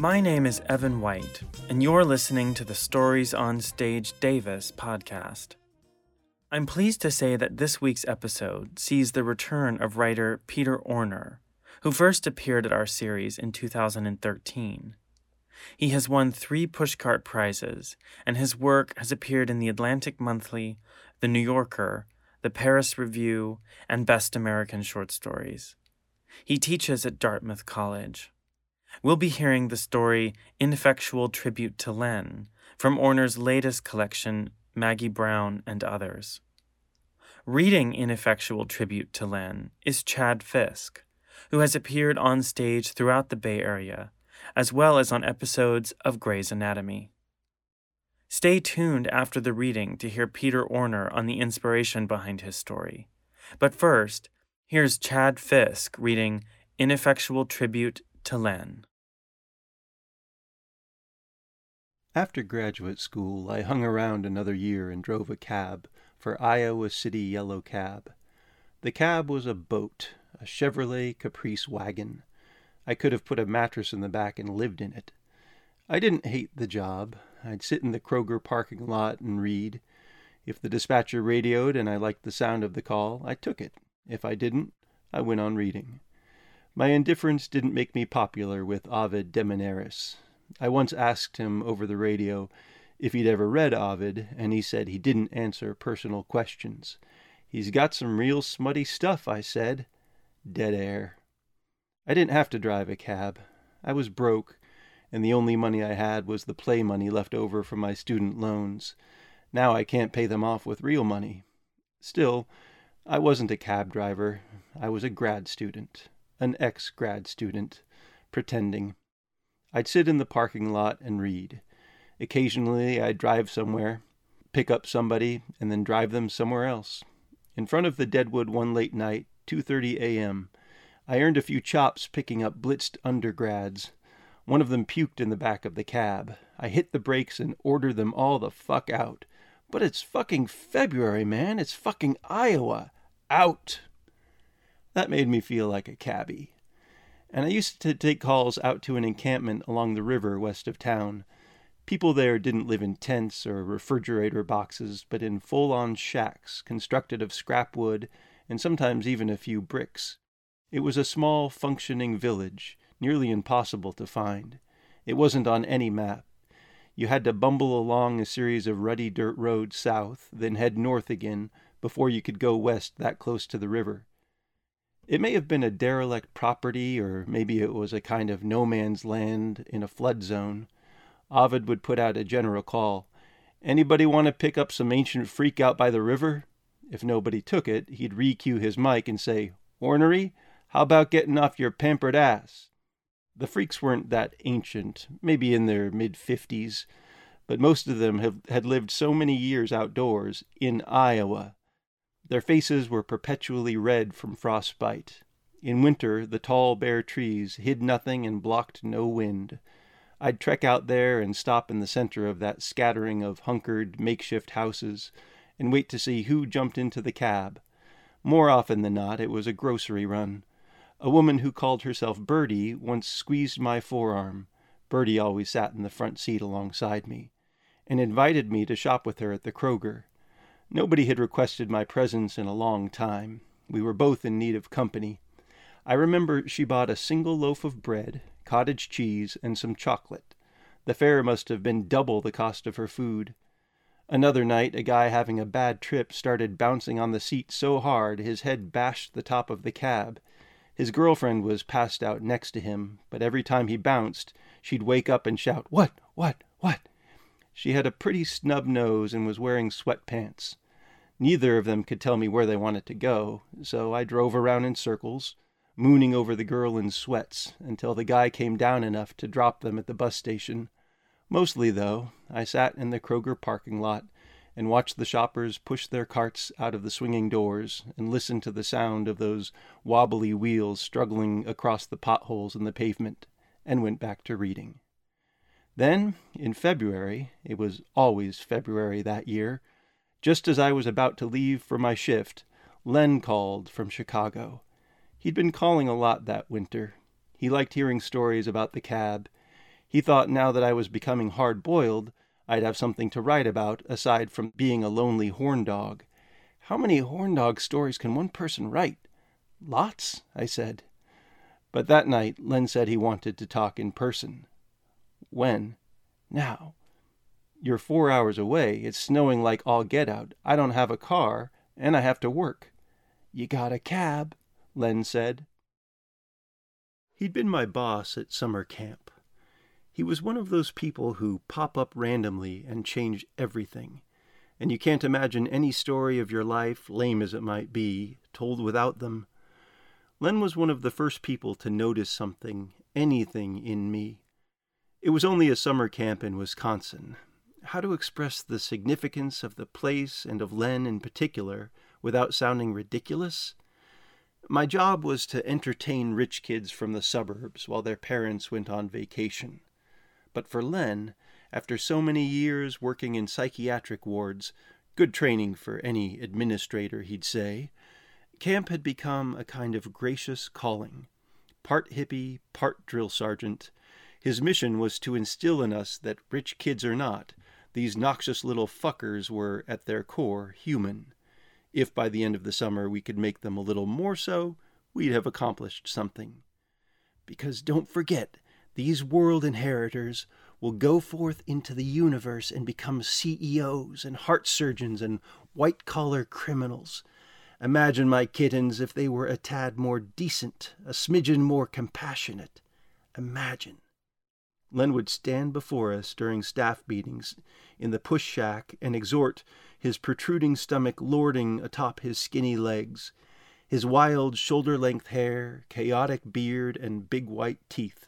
My name is Evan White, and you're listening to the Stories on Stage Davis podcast. I'm pleased to say that this week's episode sees the return of writer Peter Orner, who first appeared at our series in 2013. He has won three Pushcart Prizes, and his work has appeared in the Atlantic Monthly, The New Yorker, the Paris Review, and Best American Short Stories. He teaches at Dartmouth College. We'll be hearing the story Ineffectual Tribute to Len from Orner's latest collection, Maggie Brown and Others. Reading Ineffectual Tribute to Len is Chad Fisk, who has appeared on stage throughout the Bay Area, as well as on episodes of Grey's Anatomy. Stay tuned after the reading to hear Peter Orner on the inspiration behind his story. But first, here's Chad Fisk reading Ineffectual Tribute to Len. After graduate school, I hung around another year and drove a cab for Iowa City Yellow Cab. The cab was a boat, a Chevrolet Caprice wagon. I could have put a mattress in the back and lived in it. I didn't hate the job. I'd sit in the Kroger parking lot and read. If the dispatcher radioed and I liked the sound of the call, I took it. If I didn't, I went on reading. My indifference didn't make me popular with Ovid de Maneris. I once asked him over the radio if he'd ever read Ovid, and he said he didn't answer personal questions. He's got some real smutty stuff, I said. Dead air. I didn't have to drive a cab. I was broke, and the only money I had was the play money left over from my student loans. Now I can't pay them off with real money. Still, I wasn't a cab driver. I was a grad student, an ex grad student, pretending. I'd sit in the parking lot and read. Occasionally I'd drive somewhere, pick up somebody, and then drive them somewhere else. In front of the Deadwood one late night, 2:30 a.m., I earned a few chops picking up blitzed undergrads. One of them puked in the back of the cab. I hit the brakes and ordered them all the fuck out. But it's fucking February, man. It's fucking Iowa. Out. That made me feel like a cabbie. And I used to take calls out to an encampment along the river west of town. People there didn't live in tents or refrigerator boxes, but in full on shacks constructed of scrap wood and sometimes even a few bricks. It was a small, functioning village, nearly impossible to find. It wasn't on any map. You had to bumble along a series of ruddy dirt roads south, then head north again before you could go west that close to the river. It may have been a derelict property, or maybe it was a kind of no man's land in a flood zone. Ovid would put out a general call. Anybody want to pick up some ancient freak out by the river? If nobody took it, he'd re-cue his mic and say, Ornery, how about getting off your pampered ass? The freaks weren't that ancient, maybe in their mid fifties, but most of them have, had lived so many years outdoors, in Iowa. Their faces were perpetually red from frostbite. In winter, the tall, bare trees hid nothing and blocked no wind. I'd trek out there and stop in the center of that scattering of hunkered, makeshift houses and wait to see who jumped into the cab. More often than not, it was a grocery run. A woman who called herself Bertie once squeezed my forearm Bertie always sat in the front seat alongside me and invited me to shop with her at the Kroger. Nobody had requested my presence in a long time. We were both in need of company. I remember she bought a single loaf of bread, cottage cheese, and some chocolate. The fare must have been double the cost of her food. Another night, a guy having a bad trip started bouncing on the seat so hard his head bashed the top of the cab. His girlfriend was passed out next to him, but every time he bounced, she'd wake up and shout, What? What? What? She had a pretty snub nose and was wearing sweatpants. Neither of them could tell me where they wanted to go, so I drove around in circles, mooning over the girl in sweats until the guy came down enough to drop them at the bus station. Mostly, though, I sat in the Kroger parking lot and watched the shoppers push their carts out of the swinging doors and listened to the sound of those wobbly wheels struggling across the potholes in the pavement, and went back to reading. Then, in February, it was always February that year, just as I was about to leave for my shift, Len called from Chicago. He'd been calling a lot that winter. He liked hearing stories about the cab. He thought now that I was becoming hard boiled, I'd have something to write about aside from being a lonely horn dog. How many horn dog stories can one person write? Lots, I said. But that night, Len said he wanted to talk in person. When? Now. You're four hours away. It's snowing like all get out. I don't have a car, and I have to work. You got a cab, Len said. He'd been my boss at summer camp. He was one of those people who pop up randomly and change everything. And you can't imagine any story of your life, lame as it might be, told without them. Len was one of the first people to notice something, anything in me. It was only a summer camp in Wisconsin. How to express the significance of the place and of Len in particular without sounding ridiculous? My job was to entertain rich kids from the suburbs while their parents went on vacation. But for Len, after so many years working in psychiatric wards, good training for any administrator, he'd say, camp had become a kind of gracious calling. Part hippie, part drill sergeant, his mission was to instill in us that rich kids or not, these noxious little fuckers were, at their core, human. If by the end of the summer we could make them a little more so, we'd have accomplished something. Because don't forget, these world inheritors will go forth into the universe and become CEOs and heart surgeons and white collar criminals. Imagine my kittens if they were a tad more decent, a smidgen more compassionate. Imagine. Len would stand before us during staff meetings in the push shack and exhort, his protruding stomach lording atop his skinny legs, his wild shoulder length hair, chaotic beard, and big white teeth.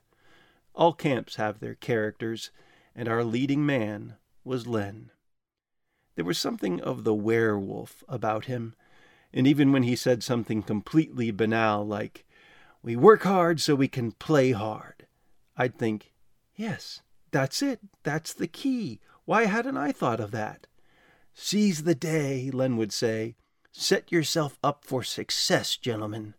All camps have their characters, and our leading man was Len. There was something of the werewolf about him, and even when he said something completely banal like, We work hard so we can play hard, I'd think, Yes, that's it. That's the key. Why hadn't I thought of that? Seize the day, Len would say. Set yourself up for success, gentlemen.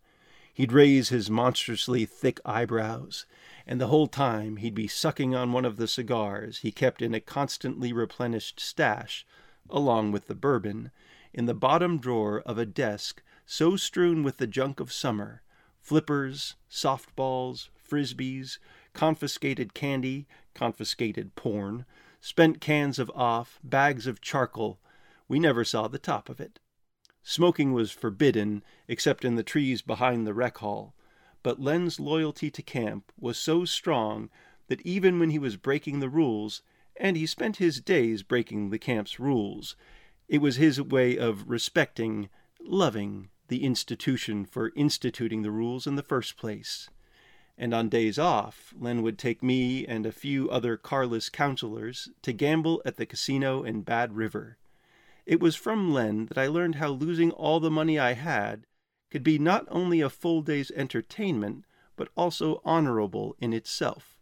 He'd raise his monstrously thick eyebrows, and the whole time he'd be sucking on one of the cigars he kept in a constantly replenished stash, along with the bourbon, in the bottom drawer of a desk so strewn with the junk of summer flippers, softballs, frisbees, confiscated candy, confiscated porn, spent cans of off, bags of charcoal. We never saw the top of it. Smoking was forbidden, except in the trees behind the rec hall, but Len's loyalty to camp was so strong that even when he was breaking the rules, and he spent his days breaking the camp's rules, it was his way of respecting, loving the institution for instituting the rules in the first place and on days off, Len would take me and a few other carless counselors to gamble at the casino in Bad River. It was from Len that I learned how losing all the money I had could be not only a full day's entertainment, but also honorable in itself.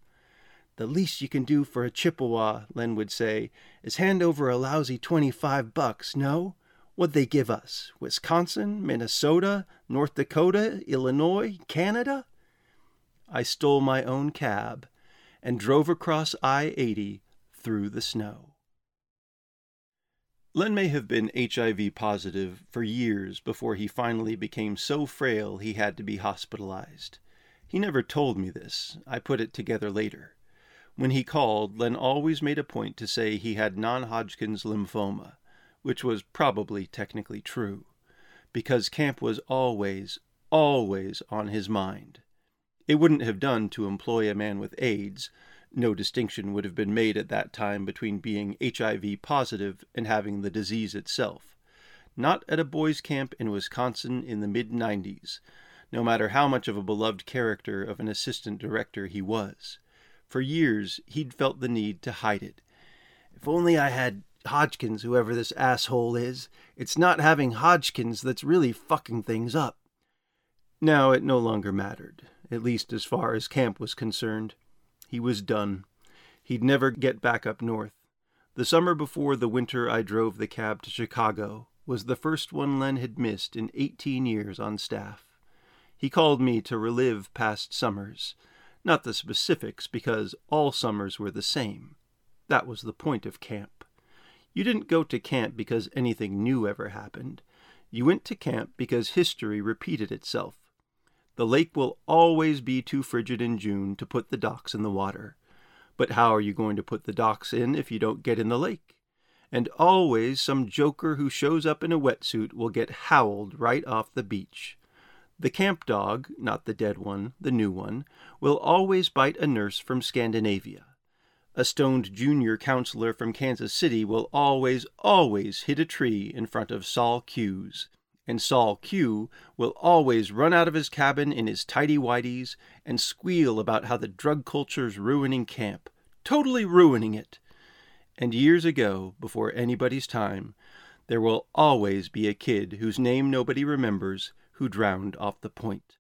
The least you can do for a Chippewa, Len would say, is hand over a lousy twenty-five bucks, no? What'd they give us? Wisconsin, Minnesota, North Dakota, Illinois, Canada? I stole my own cab and drove across I 80 through the snow. Len may have been HIV positive for years before he finally became so frail he had to be hospitalized. He never told me this. I put it together later. When he called, Len always made a point to say he had non Hodgkin's lymphoma, which was probably technically true, because camp was always, always on his mind. It wouldn't have done to employ a man with AIDS. No distinction would have been made at that time between being HIV positive and having the disease itself. Not at a boys' camp in Wisconsin in the mid 90s, no matter how much of a beloved character of an assistant director he was. For years, he'd felt the need to hide it. If only I had Hodgkins, whoever this asshole is. It's not having Hodgkins that's really fucking things up. Now it no longer mattered at least as far as camp was concerned. He was done. He'd never get back up north. The summer before the winter I drove the cab to Chicago was the first one Len had missed in eighteen years on staff. He called me to relive past summers. not the specifics, because all summers were the same. That was the point of camp. You didn't go to camp because anything new ever happened. You went to camp because history repeated itself. The lake will always be too frigid in June to put the docks in the water. But how are you going to put the docks in if you don't get in the lake? And always some joker who shows up in a wetsuit will get howled right off the beach. The camp dog, not the dead one, the new one, will always bite a nurse from Scandinavia. A stoned junior counselor from Kansas City will always, always hit a tree in front of Sol Q's. And Sol Q will always run out of his cabin in his tidy whities and squeal about how the drug culture's ruining camp, totally ruining it. And years ago, before anybody's time, there will always be a kid whose name nobody remembers who drowned off the point,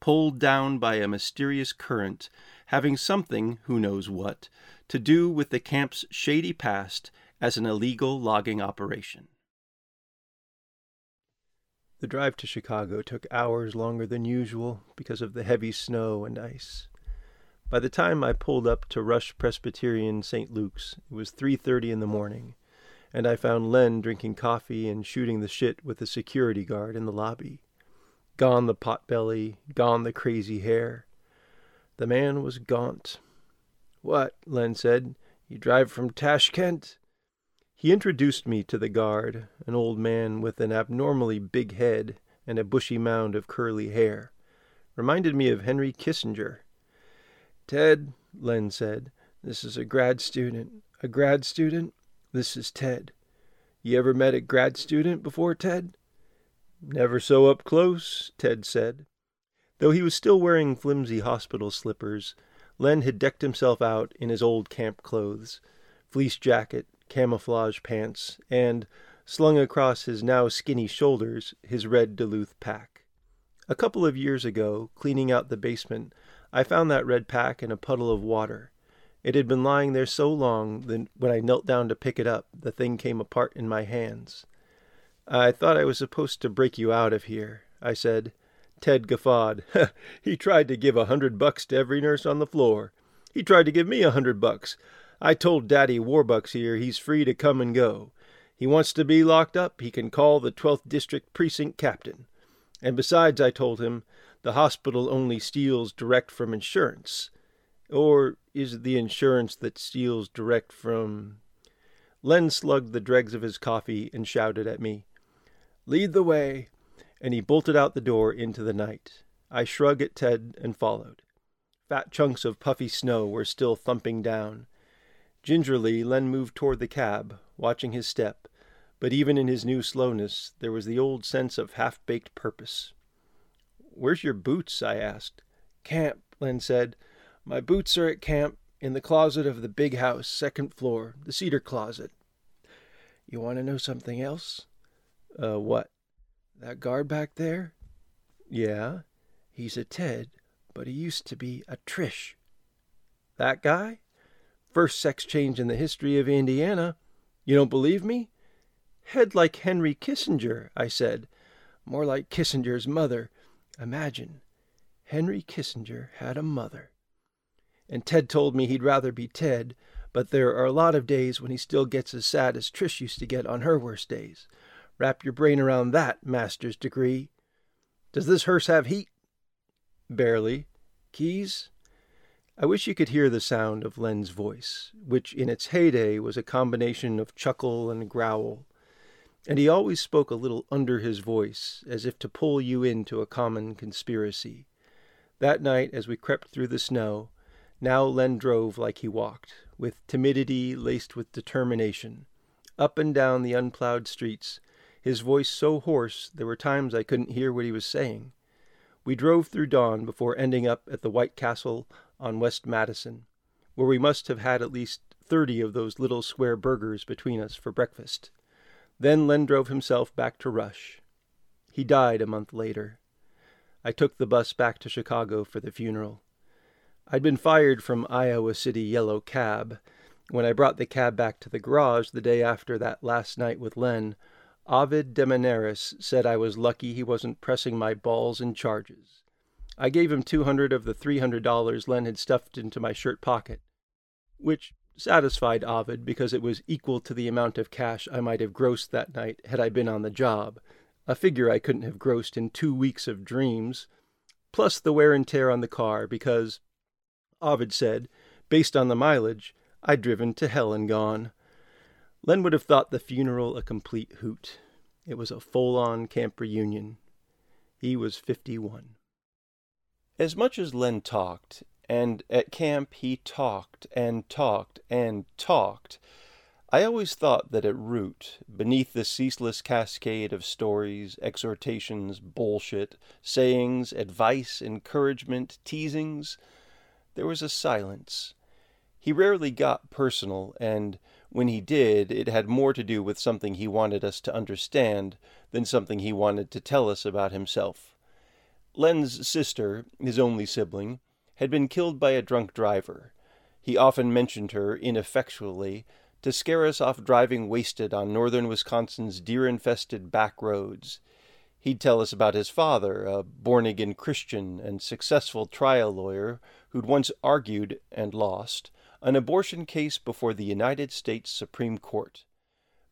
pulled down by a mysterious current, having something, who knows what, to do with the camp's shady past as an illegal logging operation. The drive to Chicago took hours longer than usual because of the heavy snow and ice. By the time I pulled up to Rush Presbyterian St. Luke's, it was 3:30 in the morning, and I found Len drinking coffee and shooting the shit with the security guard in the lobby. Gone the potbelly, gone the crazy hair. The man was gaunt. What? Len said. You drive from Tashkent? He introduced me to the guard, an old man with an abnormally big head and a bushy mound of curly hair. Reminded me of Henry Kissinger. Ted, Len said, this is a grad student. A grad student? This is Ted. You ever met a grad student before, Ted? Never so up close, Ted said. Though he was still wearing flimsy hospital slippers, Len had decked himself out in his old camp clothes fleece jacket, camouflage pants, and, slung across his now skinny shoulders, his red Duluth pack. A couple of years ago, cleaning out the basement, I found that red pack in a puddle of water. It had been lying there so long that when I knelt down to pick it up, the thing came apart in my hands. I thought I was supposed to break you out of here, I said. Ted guffawed. he tried to give a hundred bucks to every nurse on the floor. He tried to give me a hundred bucks. I told Daddy Warbucks here he's free to come and go. He wants to be locked up, he can call the 12th District Precinct Captain. And besides, I told him, the hospital only steals direct from insurance. Or is it the insurance that steals direct from. Len slugged the dregs of his coffee and shouted at me. Lead the way. And he bolted out the door into the night. I shrugged at Ted and followed. Fat chunks of puffy snow were still thumping down. Gingerly, Len moved toward the cab, watching his step, but even in his new slowness, there was the old sense of half baked purpose. Where's your boots? I asked. Camp, Len said. My boots are at camp, in the closet of the big house, second floor, the cedar closet. You want to know something else? Uh, what? That guard back there? Yeah. He's a Ted, but he used to be a Trish. That guy? First sex change in the history of Indiana. You don't believe me? Head like Henry Kissinger, I said. More like Kissinger's mother. Imagine. Henry Kissinger had a mother. And Ted told me he'd rather be Ted, but there are a lot of days when he still gets as sad as Trish used to get on her worst days. Wrap your brain around that, master's degree. Does this hearse have heat? Barely. Keys? I wish you could hear the sound of Len's voice, which in its heyday was a combination of chuckle and growl. And he always spoke a little under his voice, as if to pull you into a common conspiracy. That night, as we crept through the snow, now Len drove like he walked, with timidity laced with determination, up and down the unplowed streets, his voice so hoarse there were times I couldn't hear what he was saying. We drove through dawn before ending up at the White Castle on West Madison, where we must have had at least thirty of those little square burgers between us for breakfast. Then Len drove himself back to Rush. He died a month later. I took the bus back to Chicago for the funeral. I'd been fired from Iowa City Yellow Cab. When I brought the cab back to the garage the day after that last night with Len, Ovid Demenaris said I was lucky he wasn't pressing my balls and charges. I gave him 200 of the $300 Len had stuffed into my shirt pocket, which satisfied Ovid because it was equal to the amount of cash I might have grossed that night had I been on the job, a figure I couldn't have grossed in two weeks of dreams, plus the wear and tear on the car because, Ovid said, based on the mileage, I'd driven to hell and gone. Len would have thought the funeral a complete hoot. It was a full on camp reunion. He was 51. As much as Len talked, and at camp he talked and talked and talked, I always thought that at root, beneath the ceaseless cascade of stories, exhortations, bullshit, sayings, advice, encouragement, teasings, there was a silence. He rarely got personal, and when he did, it had more to do with something he wanted us to understand than something he wanted to tell us about himself. Len's sister, his only sibling, had been killed by a drunk driver. He often mentioned her ineffectually to scare us off driving wasted on northern Wisconsin's deer infested back roads. He'd tell us about his father, a born again Christian and successful trial lawyer who'd once argued and lost an abortion case before the United States Supreme Court.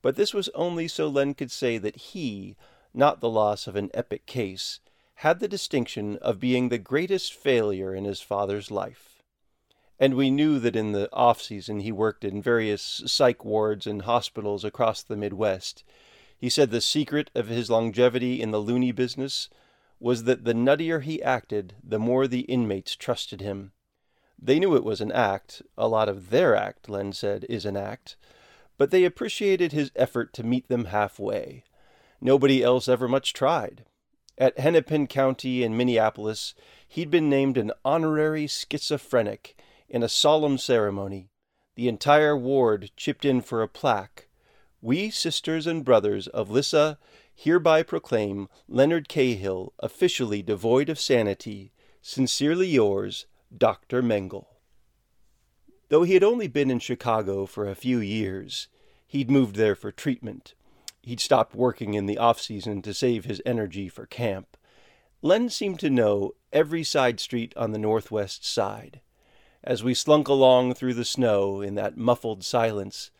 But this was only so Len could say that he, not the loss of an epic case, had the distinction of being the greatest failure in his father's life. And we knew that in the off season he worked in various psych wards and hospitals across the Midwest. He said the secret of his longevity in the loony business was that the nuttier he acted, the more the inmates trusted him. They knew it was an act. A lot of their act, Len said, is an act. But they appreciated his effort to meet them halfway. Nobody else ever much tried. At Hennepin County in Minneapolis, he'd been named an honorary schizophrenic in a solemn ceremony. The entire ward chipped in for a plaque. We, sisters and brothers of Lissa, hereby proclaim Leonard Cahill officially devoid of sanity. Sincerely yours, Dr. Mengel. Though he had only been in Chicago for a few years, he'd moved there for treatment. He'd stopped working in the off season to save his energy for camp. Len seemed to know every side street on the northwest side. As we slunk along through the snow in that muffled silence,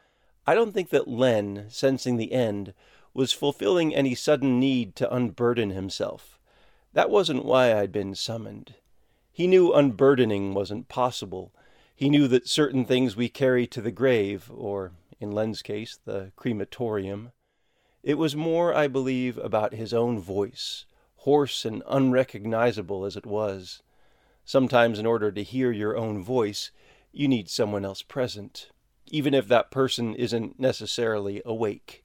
I don't think that Len, sensing the end, was fulfilling any sudden need to unburden himself. That wasn't why I'd been summoned. He knew unburdening wasn't possible. He knew that certain things we carry to the grave, or, in Len's case, the crematorium. It was more, I believe, about his own voice, hoarse and unrecognizable as it was. Sometimes, in order to hear your own voice, you need someone else present, even if that person isn't necessarily awake.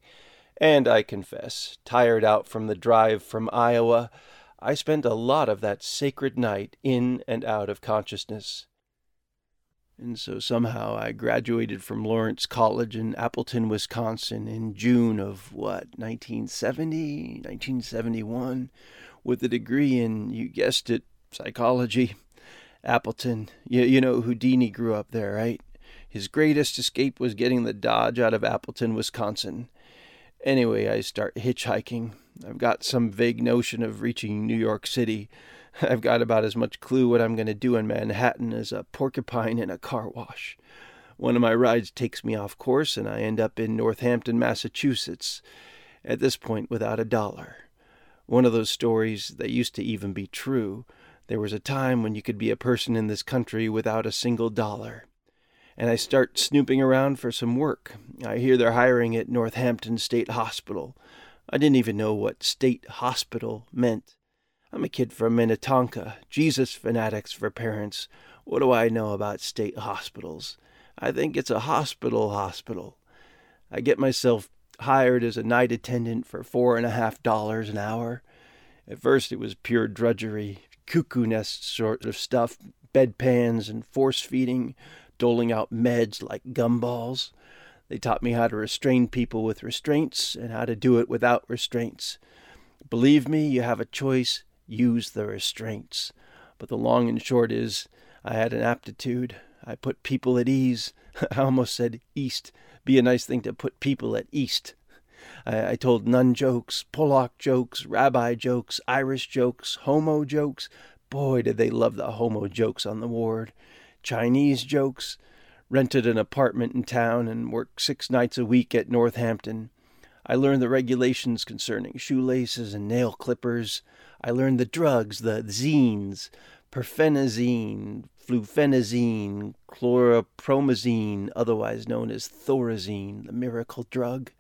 And I confess, tired out from the drive from Iowa, I spent a lot of that sacred night in and out of consciousness. And so somehow I graduated from Lawrence College in Appleton, Wisconsin in June of what, 1970, 1971, with a degree in, you guessed it, psychology. Appleton, you, you know Houdini grew up there, right? His greatest escape was getting the Dodge out of Appleton, Wisconsin. Anyway, I start hitchhiking. I've got some vague notion of reaching New York City. I've got about as much clue what I'm going to do in Manhattan as a porcupine in a car wash. One of my rides takes me off course, and I end up in Northampton, Massachusetts, at this point without a dollar. One of those stories that used to even be true. There was a time when you could be a person in this country without a single dollar and I start snooping around for some work. I hear they're hiring at Northampton State Hospital. I didn't even know what state hospital meant. I'm a kid from Minnetonka, Jesus fanatics for parents. What do I know about state hospitals? I think it's a hospital hospital. I get myself hired as a night attendant for four and a half dollars an hour. At first it was pure drudgery, cuckoo nest sort of stuff, bedpans and force feeding, doling out meds like gumballs. They taught me how to restrain people with restraints and how to do it without restraints. Believe me, you have a choice, use the restraints. But the long and short is, I had an aptitude. I put people at ease. I almost said east. Be a nice thing to put people at east. I, I told nun jokes, Polack jokes, rabbi jokes, Irish jokes, homo jokes, Boy, did they love the homo jokes on the ward. Chinese jokes. Rented an apartment in town and worked six nights a week at Northampton. I learned the regulations concerning shoelaces and nail clippers. I learned the drugs, the zines, perphenazine, fluphenazine, chlorpromazine, otherwise known as thorazine, the miracle drug.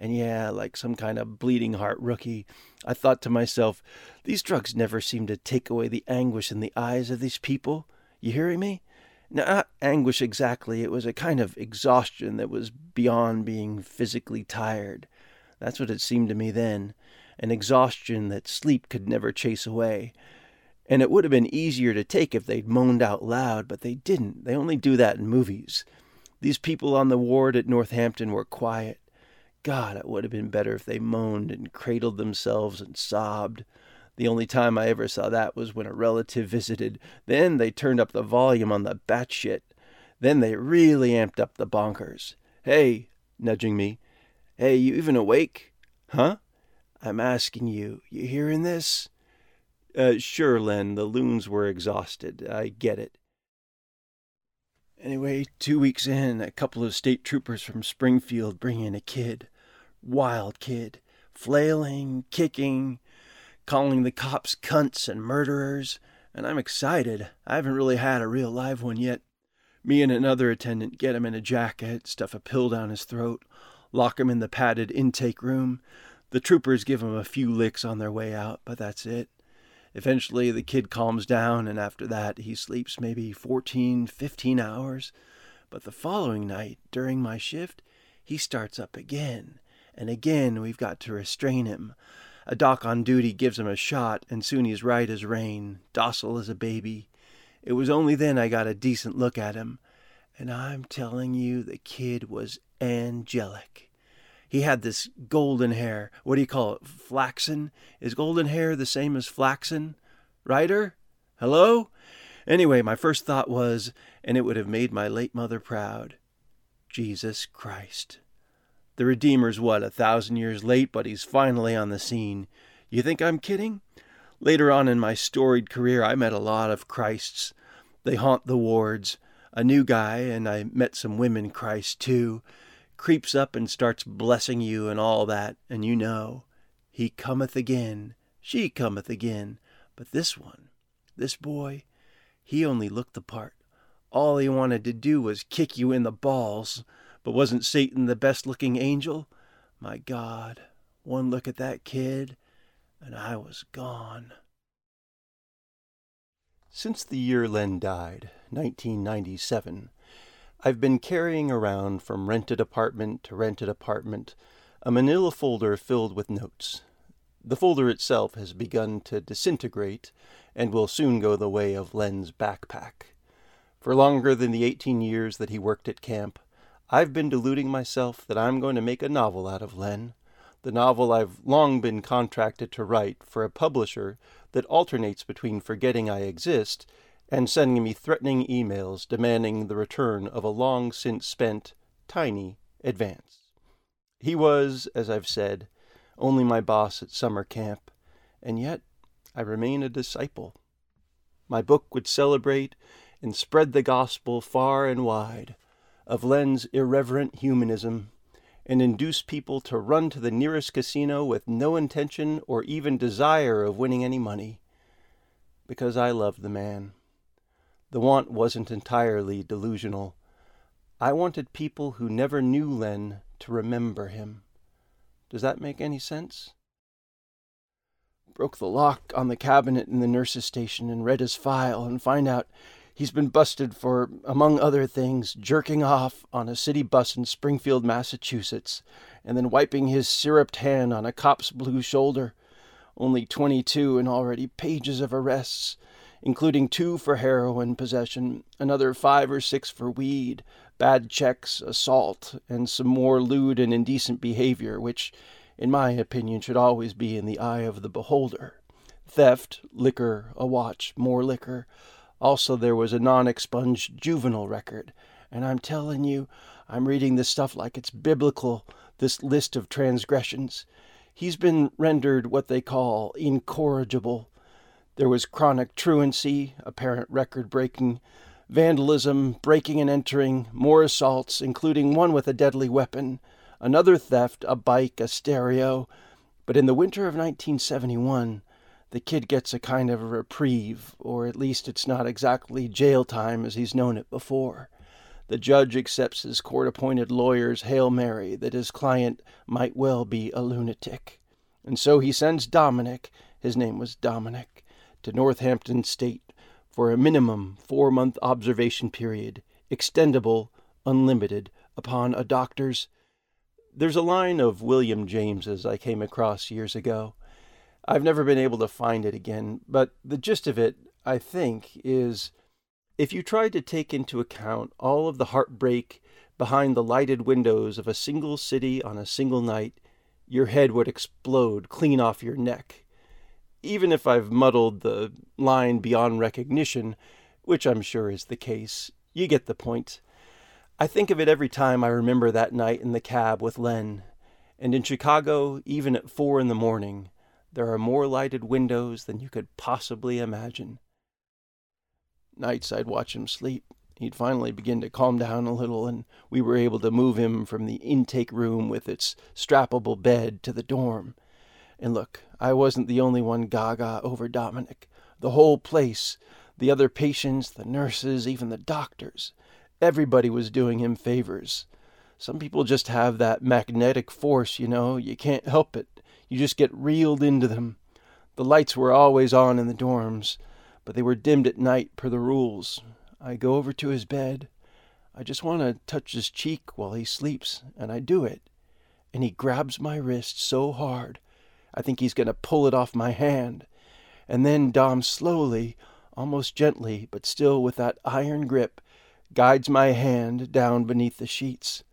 And yeah, like some kind of bleeding heart rookie, I thought to myself, these drugs never seem to take away the anguish in the eyes of these people. You hearing me? Not anguish exactly, it was a kind of exhaustion that was beyond being physically tired. That's what it seemed to me then an exhaustion that sleep could never chase away. And it would have been easier to take if they'd moaned out loud, but they didn't. They only do that in movies. These people on the ward at Northampton were quiet. God, it would have been better if they moaned and cradled themselves and sobbed. The only time I ever saw that was when a relative visited. Then they turned up the volume on the batshit. Then they really amped up the bonkers. Hey, nudging me. Hey, you even awake? Huh? I'm asking you, you hearing this? Uh, sure, Len, the loons were exhausted. I get it. Anyway, two weeks in, a couple of state troopers from Springfield bring in a kid. Wild kid. Flailing, kicking, calling the cops cunts and murderers. And I'm excited. I haven't really had a real live one yet. Me and another attendant get him in a jacket, stuff a pill down his throat, lock him in the padded intake room, the troopers give him a few licks on their way out, but that's it. Eventually, the kid calms down, and after that, he sleeps maybe 14, 15 hours. But the following night, during my shift, he starts up again, and again we've got to restrain him. A doc on duty gives him a shot, and soon he's right as rain, docile as a baby. It was only then I got a decent look at him, and I'm telling you, the kid was angelic he had this golden hair. What do you call it? Flaxen? Is golden hair the same as flaxen? Ryder? Hello? Anyway, my first thought was, and it would have made my late mother proud Jesus Christ. The Redeemer's what, a thousand years late, but he's finally on the scene. You think I'm kidding? Later on in my storied career, I met a lot of Christs. They haunt the wards. A new guy, and I met some women Christ too creeps up and starts blessing you and all that, and you know, He cometh again, she cometh again. But this one, this boy, he only looked the part. All he wanted to do was kick you in the balls. But wasn't Satan the best looking angel? My God, one look at that kid, and I was gone. Since the year Len died, 1997, I've been carrying around from rented apartment to rented apartment a manila folder filled with notes. The folder itself has begun to disintegrate and will soon go the way of Len's backpack. For longer than the 18 years that he worked at camp, I've been deluding myself that I'm going to make a novel out of Len, the novel I've long been contracted to write for a publisher that alternates between forgetting I exist and sending me threatening emails demanding the return of a long since spent, tiny advance. He was, as I've said, only my boss at summer camp, and yet I remain a disciple. My book would celebrate and spread the gospel far and wide of Len's irreverent humanism and induce people to run to the nearest casino with no intention or even desire of winning any money, because I love the man. The want wasn't entirely delusional. I wanted people who never knew Len to remember him. Does that make any sense? Broke the lock on the cabinet in the nurse's station and read his file and find out he's been busted for, among other things, jerking off on a city bus in Springfield, Massachusetts, and then wiping his syruped hand on a cop's blue shoulder. Only 22 and already pages of arrests including two for heroin possession, another five or six for weed, bad checks, assault, and some more lewd and indecent behavior, which, in my opinion, should always be in the eye of the beholder. Theft, liquor, a watch, more liquor. Also, there was a non expunged juvenile record. And I'm telling you, I'm reading this stuff like it's biblical, this list of transgressions. He's been rendered what they call incorrigible There was chronic truancy, apparent record breaking, vandalism, breaking and entering, more assaults, including one with a deadly weapon, another theft, a bike, a stereo. But in the winter of 1971, the kid gets a kind of a reprieve, or at least it's not exactly jail time as he's known it before. The judge accepts his court appointed lawyer's Hail Mary that his client might well be a lunatic. And so he sends Dominic, his name was Dominic, to Northampton State for a minimum four month observation period, extendable, unlimited, upon a doctor's. There's a line of William James's I came across years ago. I've never been able to find it again, but the gist of it, I think, is if you tried to take into account all of the heartbreak behind the lighted windows of a single city on a single night, your head would explode clean off your neck even if I've muddled the line beyond recognition, which I'm sure is the case, you get the point. I think of it every time I remember that night in the cab with Len. And in Chicago, even at four in the morning, there are more lighted windows than you could possibly imagine. Nights I'd watch him sleep. He'd finally begin to calm down a little, and we were able to move him from the intake room with its strappable bed to the dorm. And look, I wasn't the only one gaga over Dominic. The whole place, the other patients, the nurses, even the doctors, everybody was doing him favors. Some people just have that magnetic force, you know, you can't help it. You just get reeled into them. The lights were always on in the dorms, but they were dimmed at night per the rules. I go over to his bed. I just want to touch his cheek while he sleeps, and I do it. And he grabs my wrist so hard I think he's going to pull it off my hand. And then Dom slowly, almost gently, but still with that iron grip, guides my hand down beneath the sheets.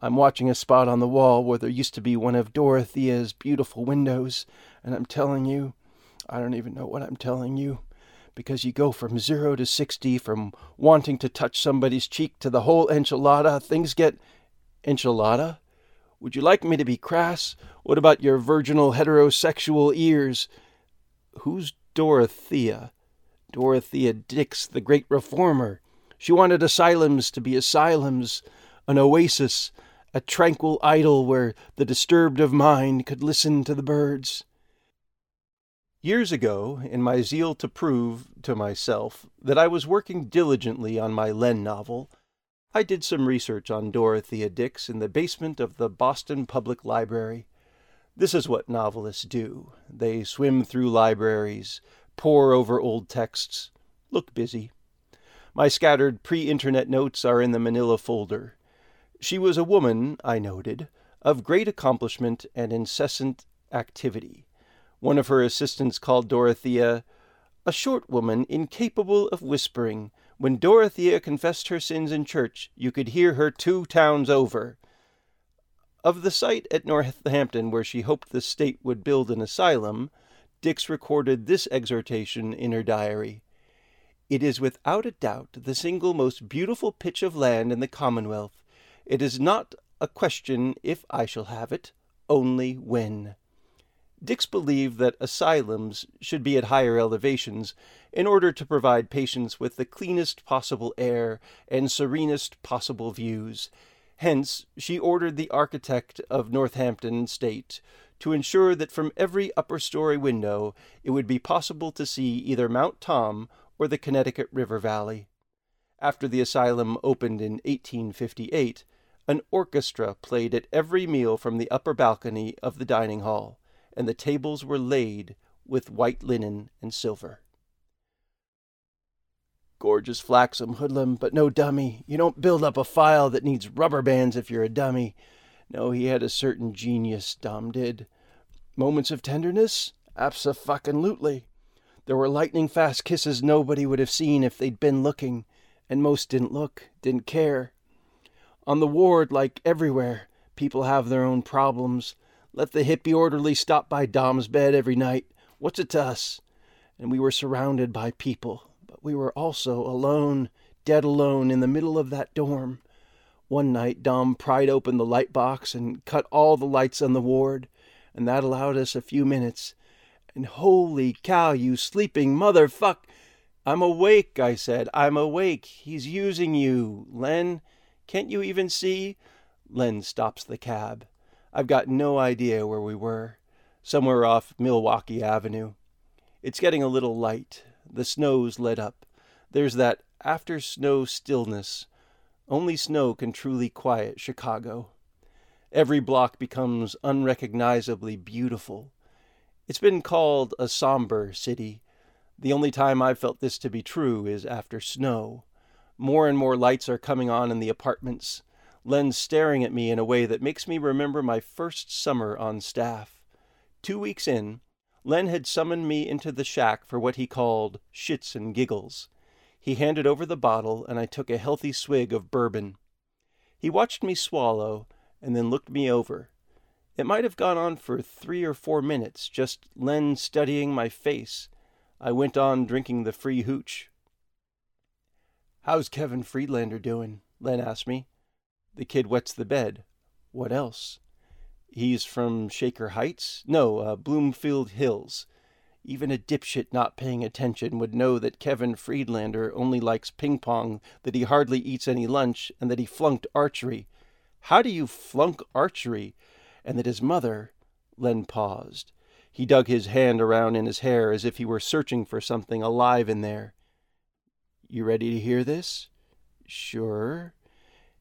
I'm watching a spot on the wall where there used to be one of Dorothea's beautiful windows, and I'm telling you, I don't even know what I'm telling you, because you go from zero to sixty, from wanting to touch somebody's cheek to the whole enchilada. Things get. Enchilada? Would you like me to be crass? What about your virginal heterosexual ears? Who's Dorothea? Dorothea Dix, the great reformer. She wanted asylums to be asylums, an oasis, a tranquil idyll where the disturbed of mind could listen to the birds. Years ago, in my zeal to prove to myself that I was working diligently on my Len novel, I did some research on Dorothea Dix in the basement of the Boston Public Library. This is what novelists do they swim through libraries, pore over old texts, look busy. My scattered pre internet notes are in the manila folder. She was a woman, I noted, of great accomplishment and incessant activity. One of her assistants called Dorothea a short woman incapable of whispering, when Dorothea confessed her sins in church, you could hear her two towns over. Of the site at Northampton where she hoped the state would build an asylum, Dix recorded this exhortation in her diary It is without a doubt the single most beautiful pitch of land in the Commonwealth. It is not a question if I shall have it, only when. Dix believed that asylums should be at higher elevations in order to provide patients with the cleanest possible air and serenest possible views. Hence, she ordered the architect of Northampton State to ensure that from every upper story window it would be possible to see either Mount Tom or the Connecticut River Valley. After the asylum opened in 1858, an orchestra played at every meal from the upper balcony of the dining hall and the tables were laid with white linen and silver. Gorgeous flaxum hoodlum, but no dummy. You don't build up a file that needs rubber bands if you're a dummy. No, he had a certain genius, Dom did. Moments of tenderness? Abso-fucking-lutely. There were lightning fast kisses nobody would have seen if they'd been looking, and most didn't look, didn't care. On the ward, like everywhere, people have their own problems, let the hippie orderly stop by Dom's bed every night. What's it to us? And we were surrounded by people, but we were also alone, dead alone in the middle of that dorm. One night, Dom pried open the light box and cut all the lights on the ward, and that allowed us a few minutes. And holy cow, you sleeping motherfuck! I'm awake, I said. I'm awake. He's using you. Len, can't you even see? Len stops the cab. I've got no idea where we were. Somewhere off Milwaukee Avenue. It's getting a little light. The snow's let up. There's that after snow stillness. Only snow can truly quiet Chicago. Every block becomes unrecognizably beautiful. It's been called a somber city. The only time I've felt this to be true is after snow. More and more lights are coming on in the apartments. Len's staring at me in a way that makes me remember my first summer on staff. Two weeks in, Len had summoned me into the shack for what he called shits and giggles. He handed over the bottle, and I took a healthy swig of bourbon. He watched me swallow, and then looked me over. It might have gone on for three or four minutes, just Len studying my face. I went on drinking the free hooch. How's Kevin Friedlander doing? Len asked me. The kid wets the bed. What else? He's from Shaker Heights? No, uh, Bloomfield Hills. Even a dipshit not paying attention would know that Kevin Friedlander only likes ping pong, that he hardly eats any lunch, and that he flunked archery. How do you flunk archery? And that his mother. Len paused. He dug his hand around in his hair as if he were searching for something alive in there. You ready to hear this? Sure.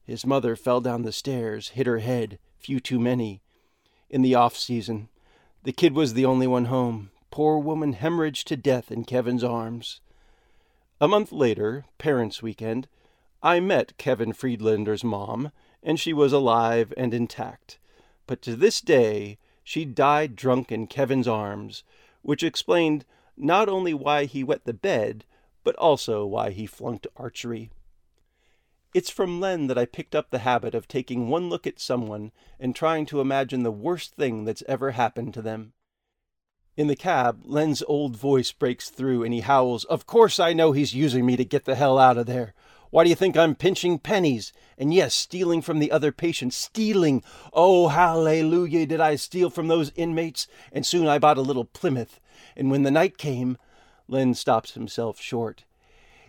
His mother fell down the stairs, hit her head, few too many. In the off season, the kid was the only one home. Poor woman hemorrhaged to death in Kevin's arms. A month later, Parents' Weekend, I met Kevin Friedlander's mom, and she was alive and intact. But to this day, she died drunk in Kevin's arms, which explained not only why he wet the bed, but also why he flunked archery. It's from Len that I picked up the habit of taking one look at someone and trying to imagine the worst thing that's ever happened to them. In the cab, Len's old voice breaks through and he howls, Of course I know he's using me to get the hell out of there. Why do you think I'm pinching pennies? And yes, stealing from the other patients. Stealing! Oh, hallelujah, did I steal from those inmates? And soon I bought a little Plymouth. And when the night came, Len stops himself short.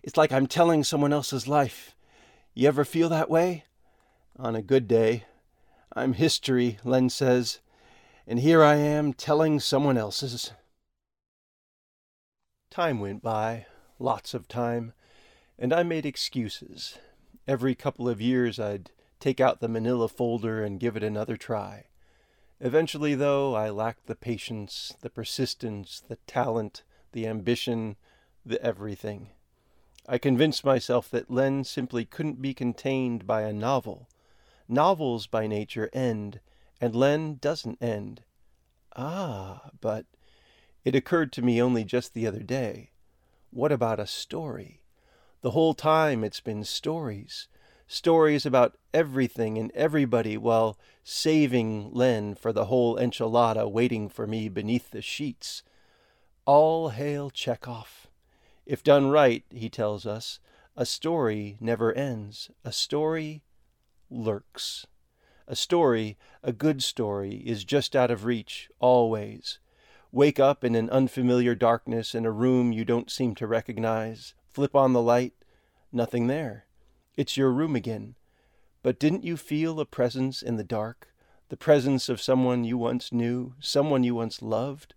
It's like I'm telling someone else's life. You ever feel that way? On a good day. I'm history, Len says and here I am telling someone else's. Time went by, lots of time, and I made excuses. Every couple of years I'd take out the manila folder and give it another try. Eventually, though, I lacked the patience, the persistence, the talent, the ambition, the everything. I convinced myself that Len simply couldn't be contained by a novel. Novels by nature end, and Len doesn't end. Ah, but it occurred to me only just the other day. What about a story? The whole time it's been stories. Stories about everything and everybody while saving Len for the whole enchilada waiting for me beneath the sheets. All hail Chekhov. If done right, he tells us, a story never ends. A story lurks. A story, a good story, is just out of reach, always. Wake up in an unfamiliar darkness in a room you don't seem to recognize. Flip on the light. Nothing there. It's your room again. But didn't you feel a presence in the dark? The presence of someone you once knew, someone you once loved?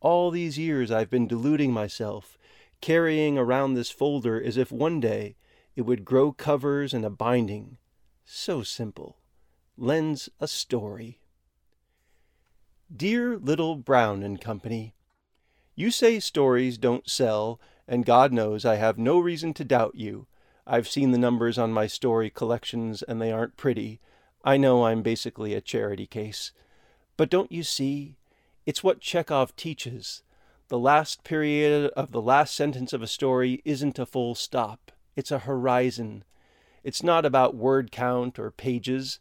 All these years I've been deluding myself, carrying around this folder as if one day it would grow covers and a binding. So simple Len's a story. Dear Little Brown and Company, You say stories don't sell, and God knows I have no reason to doubt you. I've seen the numbers on my story collections, and they aren't pretty. I know I'm basically a charity case. But don't you see? It's what Chekhov teaches. The last period of the last sentence of a story isn't a full stop, it's a horizon. It's not about word count or pages.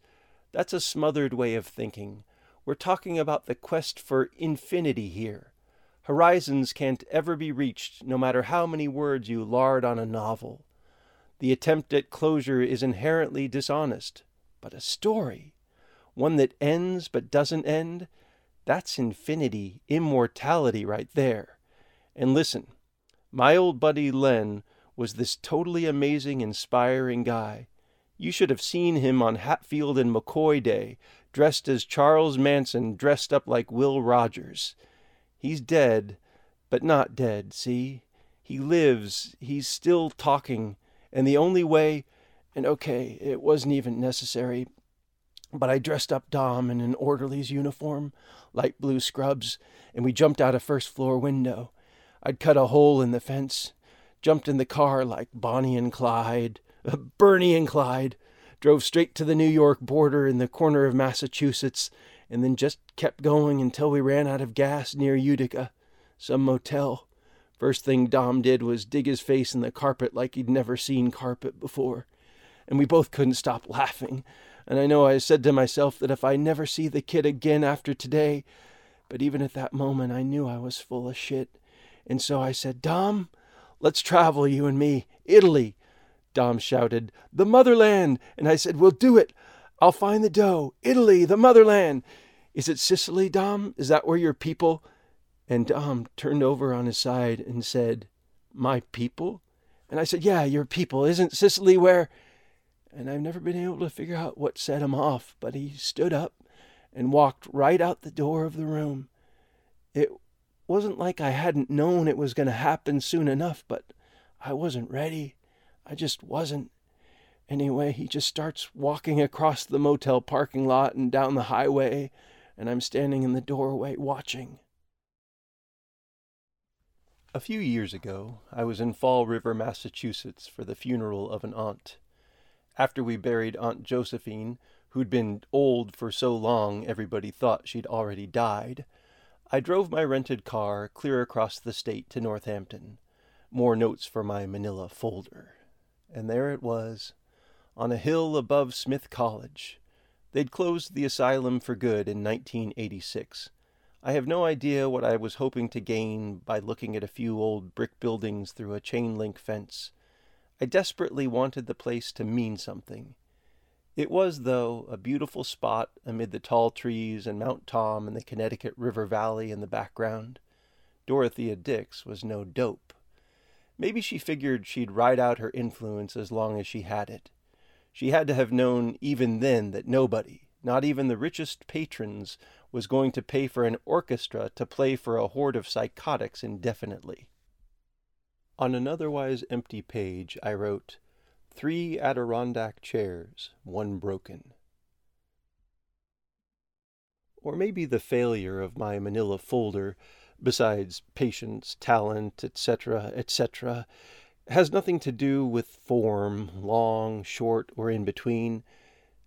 That's a smothered way of thinking. We're talking about the quest for infinity here. Horizons can't ever be reached, no matter how many words you lard on a novel. The attempt at closure is inherently dishonest. But a story, one that ends but doesn't end, That's infinity, immortality right there. And listen, my old buddy Len was this totally amazing, inspiring guy. You should have seen him on Hatfield and McCoy Day, dressed as Charles Manson, dressed up like Will Rogers. He's dead, but not dead, see? He lives, he's still talking, and the only way, and okay, it wasn't even necessary, but I dressed up Dom in an orderly's uniform, light blue scrubs, and we jumped out a first floor window. I'd cut a hole in the fence, jumped in the car like Bonnie and Clyde, Bernie and Clyde, drove straight to the New York border in the corner of Massachusetts, and then just kept going until we ran out of gas near Utica, some motel. First thing Dom did was dig his face in the carpet like he'd never seen carpet before. And we both couldn't stop laughing. And I know I said to myself that if I never see the kid again after today, but even at that moment I knew I was full of shit. And so I said, Dom, let's travel, you and me. Italy. Dom shouted, The motherland! And I said, We'll do it. I'll find the dough. Italy, the motherland. Is it Sicily, Dom? Is that where your people? And Dom turned over on his side and said, My people? And I said, Yeah, your people. Isn't Sicily where? And I've never been able to figure out what set him off, but he stood up and walked right out the door of the room. It wasn't like I hadn't known it was going to happen soon enough, but I wasn't ready. I just wasn't. Anyway, he just starts walking across the motel parking lot and down the highway, and I'm standing in the doorway watching. A few years ago, I was in Fall River, Massachusetts for the funeral of an aunt. After we buried Aunt Josephine, who'd been old for so long everybody thought she'd already died, I drove my rented car clear across the state to Northampton. More notes for my manila folder. And there it was, on a hill above Smith College. They'd closed the asylum for good in 1986. I have no idea what I was hoping to gain by looking at a few old brick buildings through a chain link fence. I desperately wanted the place to mean something. It was, though, a beautiful spot amid the tall trees and Mount Tom and the Connecticut River Valley in the background. Dorothea Dix was no dope. Maybe she figured she'd ride out her influence as long as she had it. She had to have known even then that nobody, not even the richest patrons, was going to pay for an orchestra to play for a horde of psychotics indefinitely. On an otherwise empty page, I wrote, Three Adirondack chairs, one broken. Or maybe the failure of my manila folder, besides patience, talent, etc., etc., has nothing to do with form, long, short, or in between.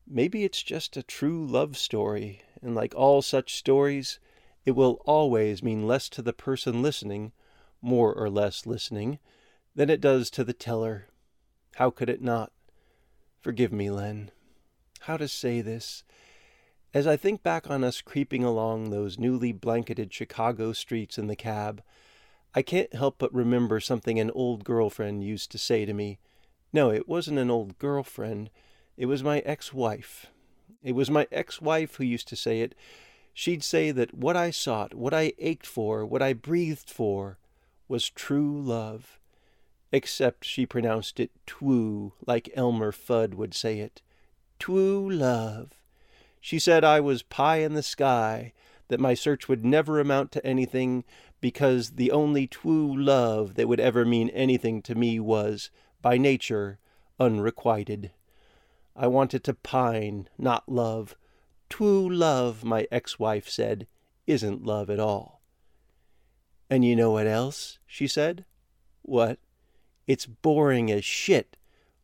Maybe it's just a true love story, and like all such stories, it will always mean less to the person listening, more or less listening, than it does to the teller how could it not? Forgive me, Len. How to say this? As I think back on us creeping along those newly blanketed Chicago streets in the cab, I can't help but remember something an old girlfriend used to say to me. No, it wasn't an old girlfriend. It was my ex wife. It was my ex wife who used to say it. She'd say that what I sought, what I ached for, what I breathed for, was true love except she pronounced it twoo, like Elmer Fudd would say it. Twoo love. She said I was pie in the sky, that my search would never amount to anything, because the only twoo love that would ever mean anything to me was, by nature, unrequited. I wanted to pine, not love. Twoo love, my ex wife said, isn't love at all. And you know what else? she said. What? It's boring as shit.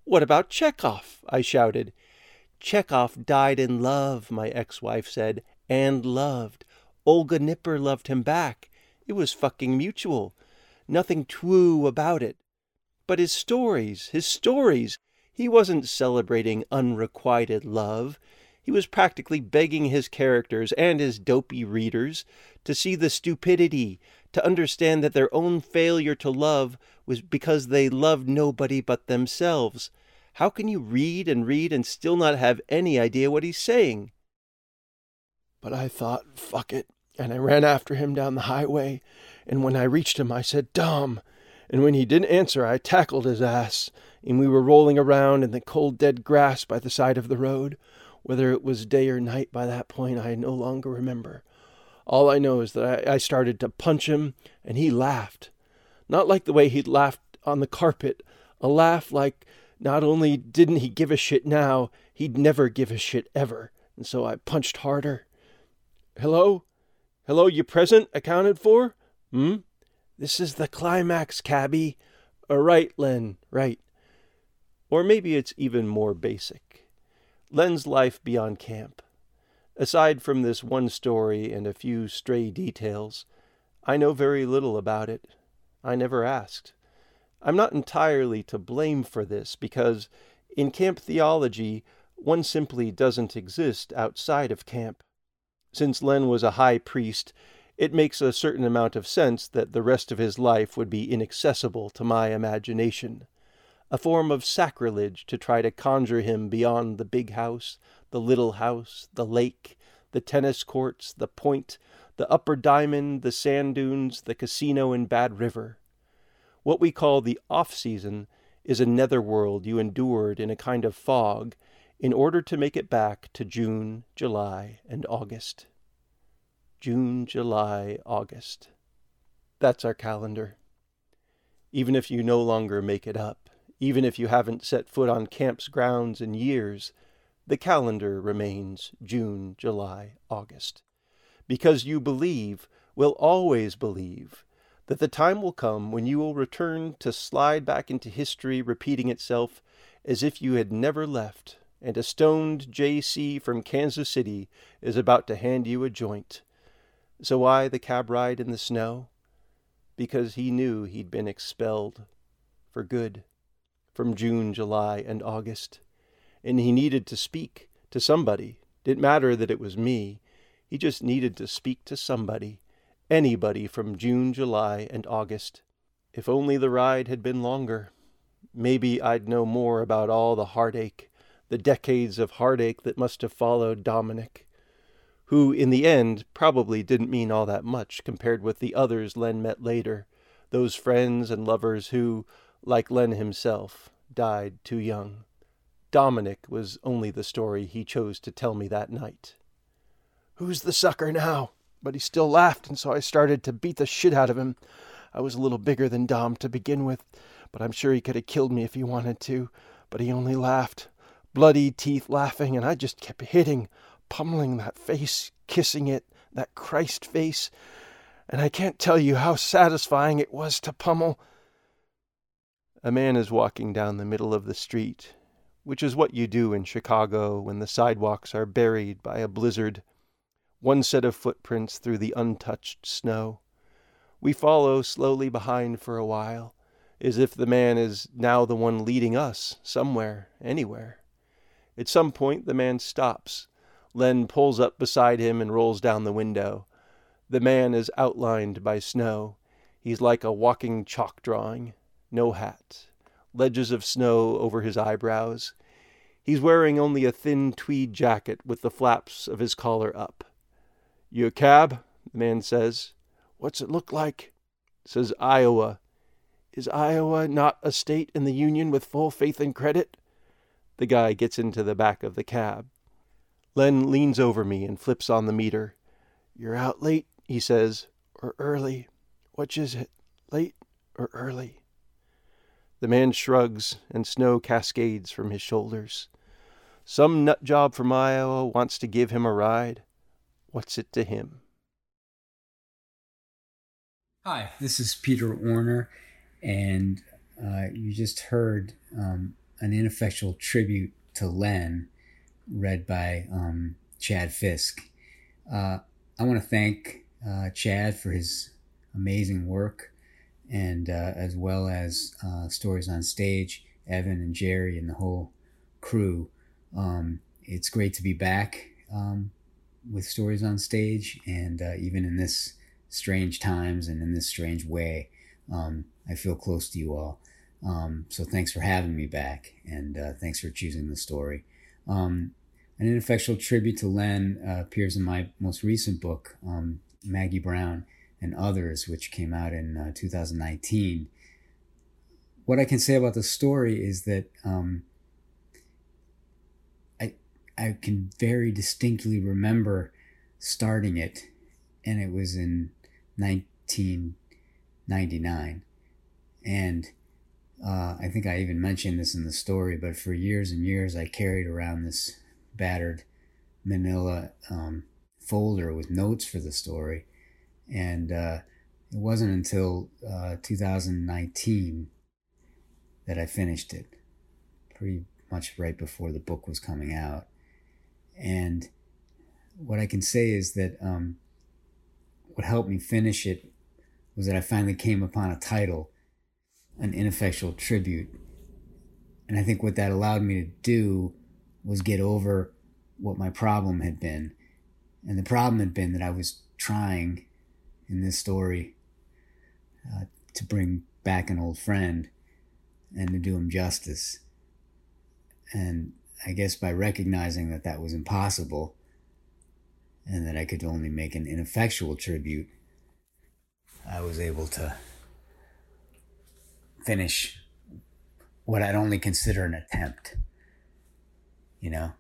What about Chekhov? I shouted. Chekhov died in love, my ex wife said, and loved. Olga Knipper loved him back. It was fucking mutual. Nothing twoo about it. But his stories, his stories, he wasn't celebrating unrequited love. He was practically begging his characters and his dopey readers to see the stupidity, to understand that their own failure to love was because they loved nobody but themselves. How can you read and read and still not have any idea what he's saying? But I thought, fuck it. And I ran after him down the highway, and when I reached him, I said, Dom. And when he didn't answer, I tackled his ass, and we were rolling around in the cold dead grass by the side of the road. Whether it was day or night by that point, I no longer remember. All I know is that I, I started to punch him, and he laughed. Not like the way he'd laughed on the carpet, a laugh like not only didn't he give a shit now, he'd never give a shit ever. And so I punched harder. Hello? Hello, you present? Accounted for? Hmm? This is the climax, cabby. All right, Len, right. Or maybe it's even more basic. Len's life beyond camp. Aside from this one story and a few stray details, I know very little about it. I never asked. I'm not entirely to blame for this because in camp theology, one simply doesn't exist outside of camp. Since Len was a high priest, it makes a certain amount of sense that the rest of his life would be inaccessible to my imagination. A form of sacrilege to try to conjure him beyond the big house, the little house, the lake, the tennis courts, the point, the upper diamond, the sand dunes, the casino in Bad River. What we call the off season is a netherworld you endured in a kind of fog in order to make it back to June, July, and August. June, July, August. That's our calendar. Even if you no longer make it up, even if you haven't set foot on camp's grounds in years, the calendar remains June, July, August. Because you believe, will always believe, that the time will come when you will return to slide back into history repeating itself as if you had never left, and a stoned J.C. from Kansas City is about to hand you a joint. So why the cab ride in the snow? Because he knew he'd been expelled for good from June, July, and August, and he needed to speak to somebody. Didn't matter that it was me. He just needed to speak to somebody anybody from June, July, and August. If only the ride had been longer. Maybe I'd know more about all the heartache, the decades of heartache that must have followed Dominic, who in the end probably didn't mean all that much compared with the others Len met later, those friends and lovers who, like Len himself, died too young. Dominic was only the story he chose to tell me that night. Who's the sucker now? but he still laughed, and so I started to beat the shit out of him. I was a little bigger than Dom to begin with, but I'm sure he could have killed me if he wanted to. But he only laughed, bloody teeth laughing, and I just kept hitting, pummeling that face, kissing it, that Christ face. And I can't tell you how satisfying it was to pummel. A man is walking down the middle of the street, which is what you do in Chicago when the sidewalks are buried by a blizzard one set of footprints through the untouched snow. We follow slowly behind for a while, as if the man is now the one leading us somewhere, anywhere. At some point, the man stops. Len pulls up beside him and rolls down the window. The man is outlined by snow. He's like a walking chalk drawing. No hat. Ledges of snow over his eyebrows. He's wearing only a thin tweed jacket with the flaps of his collar up. You a cab? The man says. What's it look like? Says Iowa. Is Iowa not a state in the Union with full faith and credit? The guy gets into the back of the cab. Len leans over me and flips on the meter. You're out late, he says, or early. Which is it, late or early? The man shrugs, and snow cascades from his shoulders. Some nut job from Iowa wants to give him a ride. What's it to him? Hi, this is Peter Orner, and uh, you just heard um, an ineffectual tribute to Len, read by um, Chad Fisk. Uh, I want to thank uh, Chad for his amazing work, and uh, as well as uh, Stories on Stage, Evan and Jerry and the whole crew. Um, it's great to be back um, with stories on stage, and uh, even in this strange times and in this strange way, um, I feel close to you all. Um, so thanks for having me back, and uh, thanks for choosing the story. Um, an ineffectual tribute to Len uh, appears in my most recent book, um, Maggie Brown, and others, which came out in uh, 2019. What I can say about the story is that um, I I can very distinctly remember starting it, and it was in 1999, and uh, I think I even mentioned this in the story, but for years and years I carried around this battered manila um, folder with notes for the story. And uh, it wasn't until uh, 2019 that I finished it, pretty much right before the book was coming out. And what I can say is that um, what helped me finish it was that I finally came upon a title an ineffectual tribute. And I think what that allowed me to do was get over what my problem had been. And the problem had been that I was trying in this story uh, to bring back an old friend and to do him justice. And I guess by recognizing that that was impossible and that I could only make an ineffectual tribute, I was able to finish what I'd only consider an attempt. You know?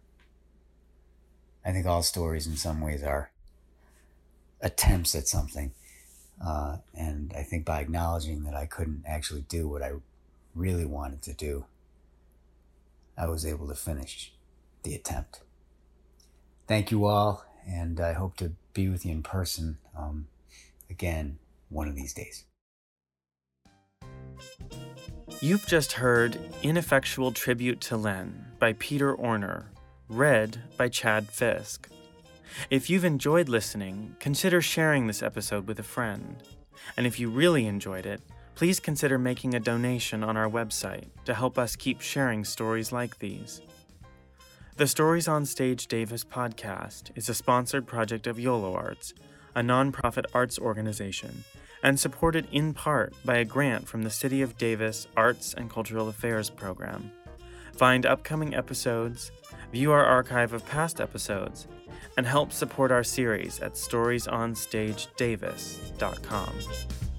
I think all stories in some ways are attempts at something. Uh, and I think by acknowledging that I couldn't actually do what I really wanted to do, I was able to finish the attempt. Thank you all, and I hope to be with you in person um, again one of these days. You've just heard Ineffectual Tribute to Len by Peter Orner, read by Chad Fisk. If you've enjoyed listening, consider sharing this episode with a friend. And if you really enjoyed it, please consider making a donation on our website to help us keep sharing stories like these. The Stories on Stage Davis podcast is a sponsored project of YOLO Arts, a nonprofit arts organization and supported in part by a grant from the City of Davis Arts and Cultural Affairs Program. Find upcoming episodes, view our archive of past episodes, and help support our series at storiesonstagedavis.com.